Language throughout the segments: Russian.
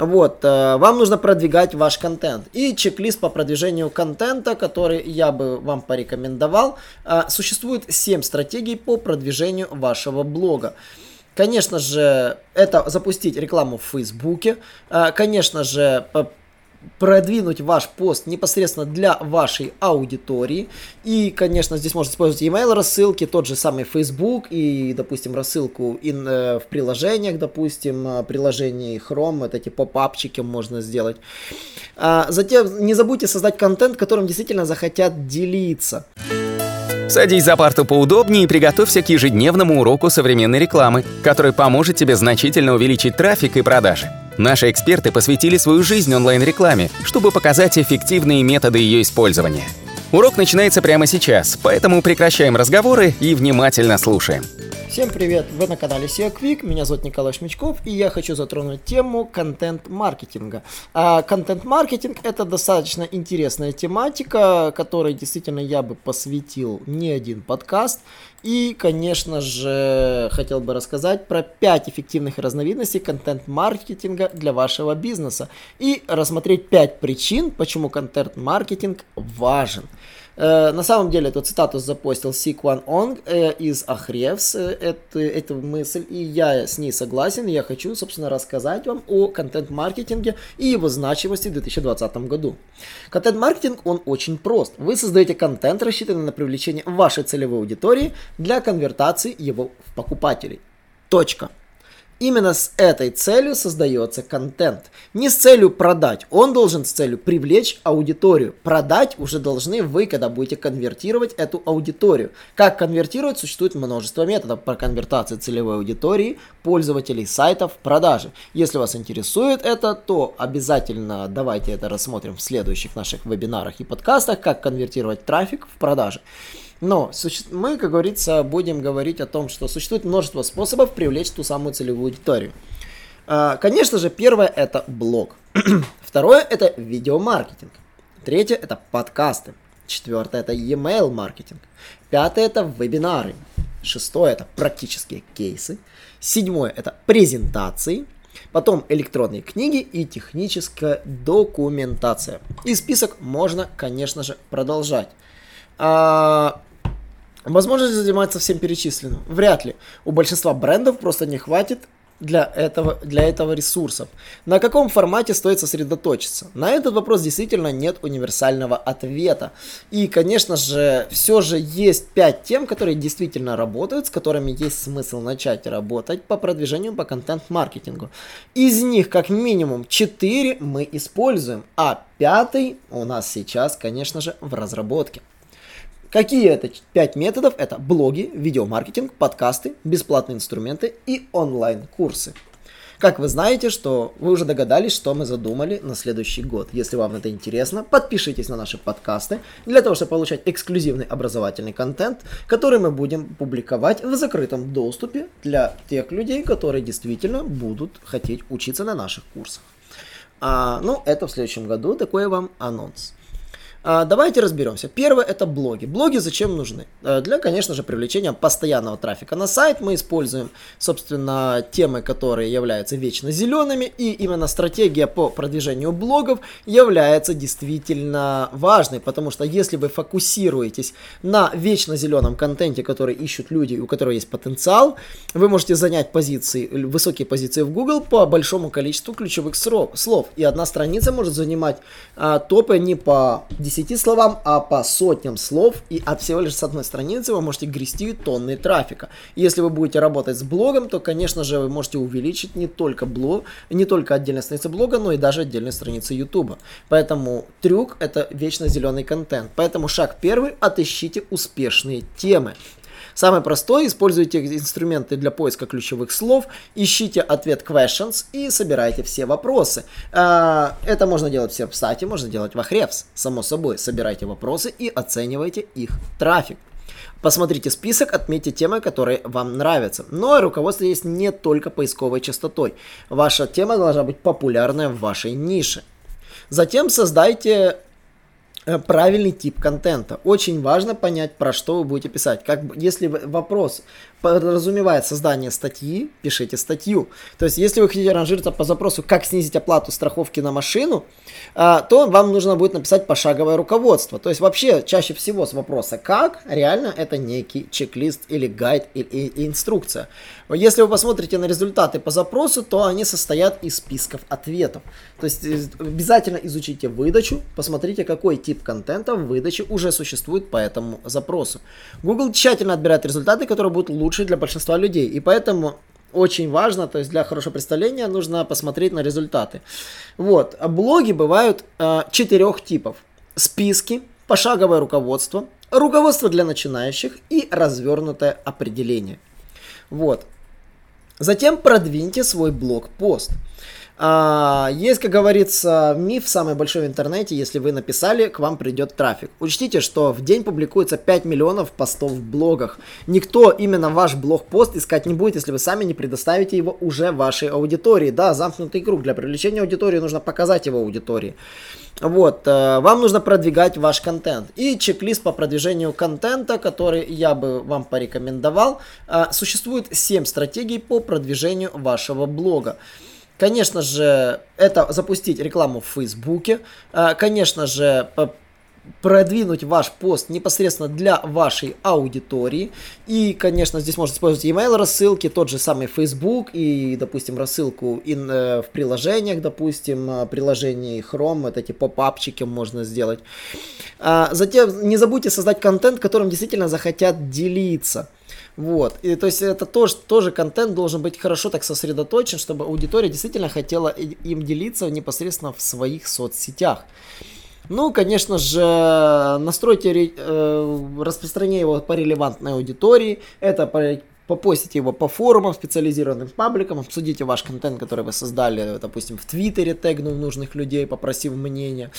Вот, э, вам нужно продвигать ваш контент. И чек-лист по продвижению контента, который я бы вам порекомендовал. Э, существует 7 стратегий по продвижению вашего блога. Конечно же, это запустить рекламу в Фейсбуке. Э, конечно же, продвинуть ваш пост непосредственно для вашей аудитории. И, конечно, здесь можно использовать email рассылки, тот же самый Facebook и, допустим, рассылку in, э, в приложениях, допустим, э, приложении Chrome, вот эти поп-апчики можно сделать. А, затем не забудьте создать контент, которым действительно захотят делиться. Садись за парту поудобнее и приготовься к ежедневному уроку современной рекламы, который поможет тебе значительно увеличить трафик и продажи. Наши эксперты посвятили свою жизнь онлайн-рекламе, чтобы показать эффективные методы ее использования. Урок начинается прямо сейчас, поэтому прекращаем разговоры и внимательно слушаем. Всем привет! Вы на канале SEO Quick, меня зовут Николай Шмичков, и я хочу затронуть тему контент-маркетинга. А, контент-маркетинг это достаточно интересная тематика, которой действительно я бы посвятил не один подкаст. И, конечно же, хотел бы рассказать про 5 эффективных разновидностей контент-маркетинга для вашего бизнеса и рассмотреть 5 причин, почему контент-маркетинг важен. Э, на самом деле эту цитату запостил Сикван Онг э, из Ахревс, э, эту, эту мысль, и я с ней согласен, и я хочу, собственно, рассказать вам о контент-маркетинге и его значимости в 2020 году. Контент-маркетинг, он очень прост. Вы создаете контент, рассчитанный на привлечение вашей целевой аудитории для конвертации его в покупателей. Точка. Именно с этой целью создается контент. Не с целью продать, он должен с целью привлечь аудиторию. Продать уже должны вы, когда будете конвертировать эту аудиторию. Как конвертировать, существует множество методов по конвертации целевой аудитории пользователей сайтов продажи. Если вас интересует это, то обязательно давайте это рассмотрим в следующих наших вебинарах и подкастах, как конвертировать трафик в продажи. Но мы, как говорится, будем говорить о том, что существует множество способов привлечь ту самую целевую аудиторию. А, конечно же, первое это блог. Второе это видеомаркетинг. Третье это подкасты. Четвертое это e-mail маркетинг. Пятое это вебинары. Шестое это практические кейсы. Седьмое это презентации. Потом электронные книги и техническая документация. И список можно, конечно же, продолжать. А, Возможно ли заниматься всем перечисленным? Вряд ли. У большинства брендов просто не хватит для этого, для этого ресурсов. На каком формате стоит сосредоточиться? На этот вопрос действительно нет универсального ответа. И, конечно же, все же есть 5 тем, которые действительно работают, с которыми есть смысл начать работать по продвижению по контент-маркетингу. Из них как минимум 4 мы используем, а пятый у нас сейчас, конечно же, в разработке. Какие это пять методов? Это блоги, видеомаркетинг, подкасты, бесплатные инструменты и онлайн-курсы. Как вы знаете, что вы уже догадались, что мы задумали на следующий год. Если вам это интересно, подпишитесь на наши подкасты для того, чтобы получать эксклюзивный образовательный контент, который мы будем публиковать в закрытом доступе для тех людей, которые действительно будут хотеть учиться на наших курсах. А, ну, это в следующем году, такой вам анонс. А, давайте разберемся. Первое это блоги. Блоги зачем нужны? А, для, конечно же, привлечения постоянного трафика на сайт мы используем, собственно, темы, которые являются вечно зелеными, и именно стратегия по продвижению блогов является действительно важной, потому что если вы фокусируетесь на вечно зеленом контенте, который ищут люди, у которых есть потенциал, вы можете занять позиции, высокие позиции в Google по большому количеству ключевых слов, и одна страница может занимать а, топы не по 10 словам, а по сотням слов, и от всего лишь с одной страницы вы можете грести тонны трафика. Если вы будете работать с блогом, то, конечно же, вы можете увеличить не только блог, не только отдельные страницы блога, но и даже отдельные страницы YouTube. Поэтому трюк это вечно зеленый контент. Поэтому шаг первый, отыщите успешные темы. Самый простой, используйте инструменты для поиска ключевых слов, ищите ответ questions и собирайте все вопросы. А, это можно делать в сайте, можно делать в Ahrefs, само собой. Собирайте вопросы и оценивайте их трафик. Посмотрите список, отметьте темы, которые вам нравятся. Но руководство есть не только поисковой частотой. Ваша тема должна быть популярная в вашей нише. Затем создайте правильный тип контента. Очень важно понять, про что вы будете писать. Как, если вопрос подразумевает создание статьи, пишите статью. То есть, если вы хотите ранжироваться по запросу, как снизить оплату страховки на машину, а, то вам нужно будет написать пошаговое руководство. То есть, вообще, чаще всего с вопроса «как» реально это некий чек-лист или гайд или инструкция. Если вы посмотрите на результаты по запросу, то они состоят из списков ответов. То есть, э, обязательно изучите выдачу, посмотрите, какой тип контента в выдаче уже существует по этому запросу. Google тщательно отбирает результаты, которые будут лучше для большинства людей. И поэтому очень важно, то есть для хорошего представления нужно посмотреть на результаты. Вот, блоги бывают э, четырех типов. Списки, пошаговое руководство, руководство для начинающих и развернутое определение. Вот. Затем продвиньте свой блог-пост. А, есть, как говорится, миф самый большой в интернете, если вы написали, к вам придет трафик. Учтите, что в день публикуется 5 миллионов постов в блогах. Никто именно ваш блог-пост искать не будет, если вы сами не предоставите его уже вашей аудитории. Да, замкнутый круг. Для привлечения аудитории нужно показать его аудитории. Вот, э, вам нужно продвигать ваш контент. И чек-лист по продвижению контента, который я бы вам порекомендовал. Э, существует 7 стратегий по продвижению вашего блога. Конечно же, это запустить рекламу в Фейсбуке. А, конечно же, продвинуть ваш пост непосредственно для вашей аудитории. И, конечно, здесь можно использовать email рассылки, тот же самый Facebook и, допустим, рассылку in, э, в приложениях, допустим, э, приложении Chrome, вот эти поп-апчики можно сделать. А, затем не забудьте создать контент, которым действительно захотят делиться. Вот. И то есть это тоже, тоже контент должен быть хорошо так сосредоточен, чтобы аудитория действительно хотела им делиться непосредственно в своих соцсетях. Ну, конечно же, настройте э, распространение его по релевантной аудитории. Это попостите его по форумам, специализированным пабликам, обсудите ваш контент, который вы создали, допустим, в Твиттере, тегнув нужных людей, попросив мнения.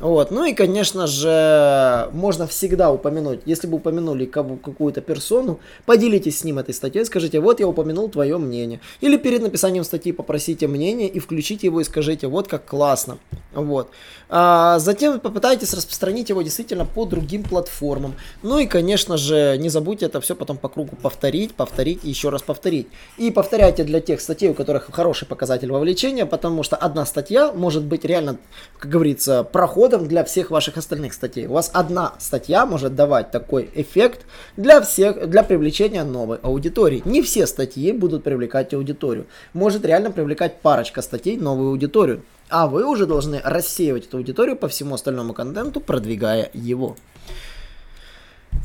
Вот. Ну и, конечно же, можно всегда упомянуть, если бы упомянули какую-то персону, поделитесь с ним этой статьей, скажите, вот я упомянул твое мнение. Или перед написанием статьи попросите мнение и включите его и скажите, вот как классно. Вот. А затем попытайтесь распространить его действительно по другим платформам. Ну и, конечно же, не забудьте это все потом по кругу повторить, повторить и еще раз повторить. И повторяйте для тех статей, у которых хороший показатель вовлечения, потому что одна статья может быть реально, как говорится, проходом для всех ваших остальных статей. У вас одна статья может давать такой эффект для всех, для привлечения новой аудитории. Не все статьи будут привлекать аудиторию. Может реально привлекать парочка статей новую аудиторию. А вы уже должны рассеивать эту аудиторию по всему остальному контенту, продвигая его.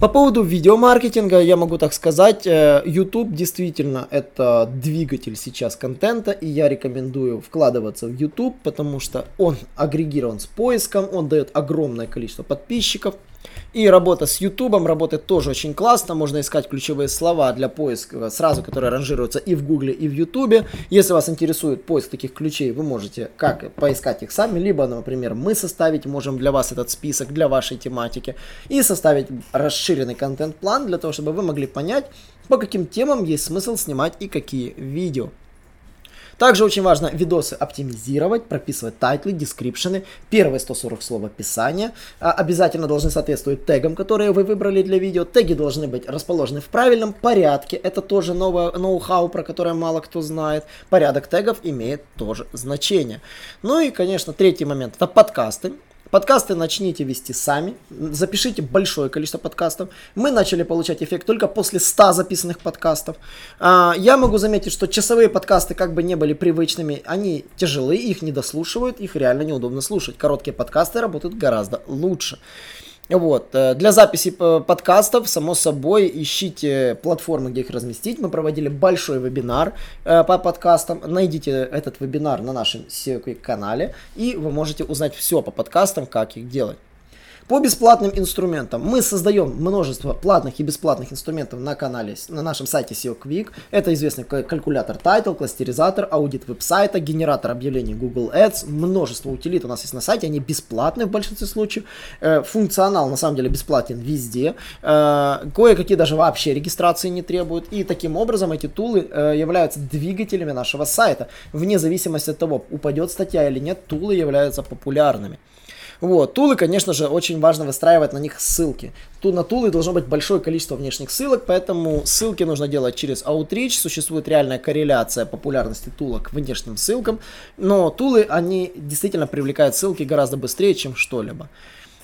По поводу видеомаркетинга я могу так сказать, э, YouTube действительно это двигатель сейчас контента, и я рекомендую вкладываться в YouTube, потому что он агрегирован с поиском, он дает огромное количество подписчиков, и работа с YouTube работает тоже очень классно. Можно искать ключевые слова для поиска сразу, которые ранжируются и в Google, и в YouTube. Если вас интересует поиск таких ключей, вы можете как поискать их сами, либо, например, мы составить можем для вас этот список, для вашей тематики, и составить расширенный контент-план для того, чтобы вы могли понять, по каким темам есть смысл снимать и какие видео. Также очень важно видосы оптимизировать, прописывать title ы, description ы, первые 140 слов описания. А, обязательно должны соответствовать тегам, которые вы выбрали для видео. Теги должны быть расположены в правильном порядке. Это тоже новое ноу-хау, про которое мало кто знает. Порядок тегов имеет тоже значение. Ну и, конечно, третий момент это подкасты. Подкасты начните вести сами, запишите большое количество подкастов. Мы начали получать эффект только после 100 записанных подкастов. А, я могу заметить, что часовые подкасты как бы не были привычными, они тяжелые, их не дослушивают, их реально неудобно слушать. Короткие подкасты работают гораздо лучше. Вот. Э, для записи подкастов, само собой, ищите платформы, где их разместить. Мы проводили большой вебинар э, по подкастам. Найдите этот вебинар на нашем SEO-канале, и вы можете узнать все по подкастам, как их делать. По бесплатным инструментам мы создаем множество платных и бесплатных инструментов на канале, на нашем сайте SEO Quick. Это известный калькулятор Title, кластеризатор, аудит веб-сайта, генератор объявлений Google Ads, множество утилит у нас есть на сайте, они бесплатны в большинстве случаев. Э, функционал на самом деле бесплатен везде. Э, кое-какие даже вообще регистрации не требуют. И таким образом эти тулы э, являются двигателями нашего сайта. Вне зависимости от того, упадет статья или нет, тулы являются популярными. Вот, тулы, конечно же, очень важно выстраивать на них ссылки. Тут на тулы должно быть большое количество внешних ссылок, поэтому ссылки нужно делать через Outreach. Существует реальная корреляция популярности тула к внешним ссылкам, но тулы, они действительно привлекают ссылки гораздо быстрее, чем что-либо.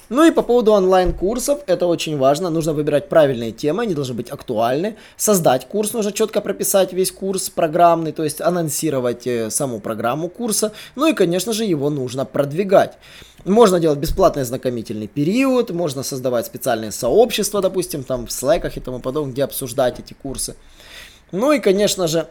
Ну и по поводу онлайн-курсов, это очень важно, нужно выбирать правильные темы, они должны быть актуальны. Создать курс нужно четко прописать весь курс программный, то есть анонсировать э, саму программу курса. Ну и, конечно же, его нужно продвигать. Можно делать бесплатный знакомительный период, можно создавать специальные сообщества, допустим, там в Slack и тому подобное, где обсуждать эти курсы. Ну и, конечно же,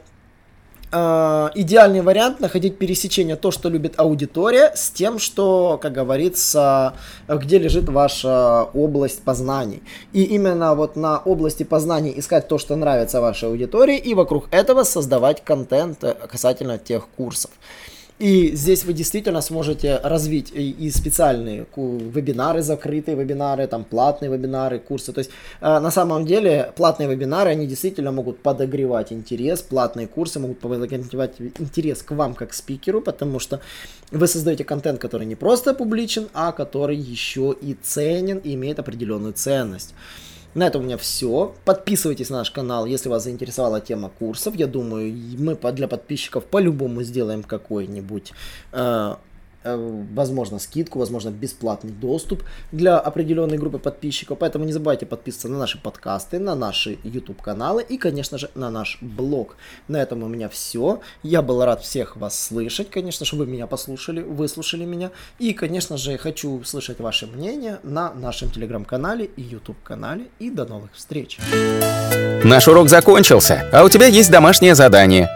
э, идеальный вариант находить пересечение то, что любит аудитория, с тем, что, как говорится, где лежит ваша область познаний. И именно вот на области познаний искать то, что нравится вашей аудитории, и вокруг этого создавать контент э, касательно тех курсов. И здесь вы действительно сможете развить и, и специальные вебинары, закрытые вебинары, там платные вебинары, курсы. То есть э, на самом деле платные вебинары, они действительно могут подогревать интерес, платные курсы могут подогревать интерес к вам как спикеру, потому что вы создаете контент, который не просто публичен, а который еще и ценен и имеет определенную ценность. На этом у меня все. Подписывайтесь на наш канал, если вас заинтересовала тема курсов. Я думаю, мы для подписчиков по-любому сделаем какой-нибудь э, возможно, скидку, возможно, бесплатный доступ для определенной группы подписчиков. Поэтому не забывайте подписываться на наши подкасты, на наши YouTube каналы и, конечно же, на наш блог. На этом у меня все. Я был рад всех вас слышать, конечно, чтобы вы меня послушали, выслушали меня. И, конечно же, хочу слышать ваше мнение на нашем телеграм-канале и YouTube канале. И до новых встреч. Наш урок закончился, а у тебя есть домашнее задание –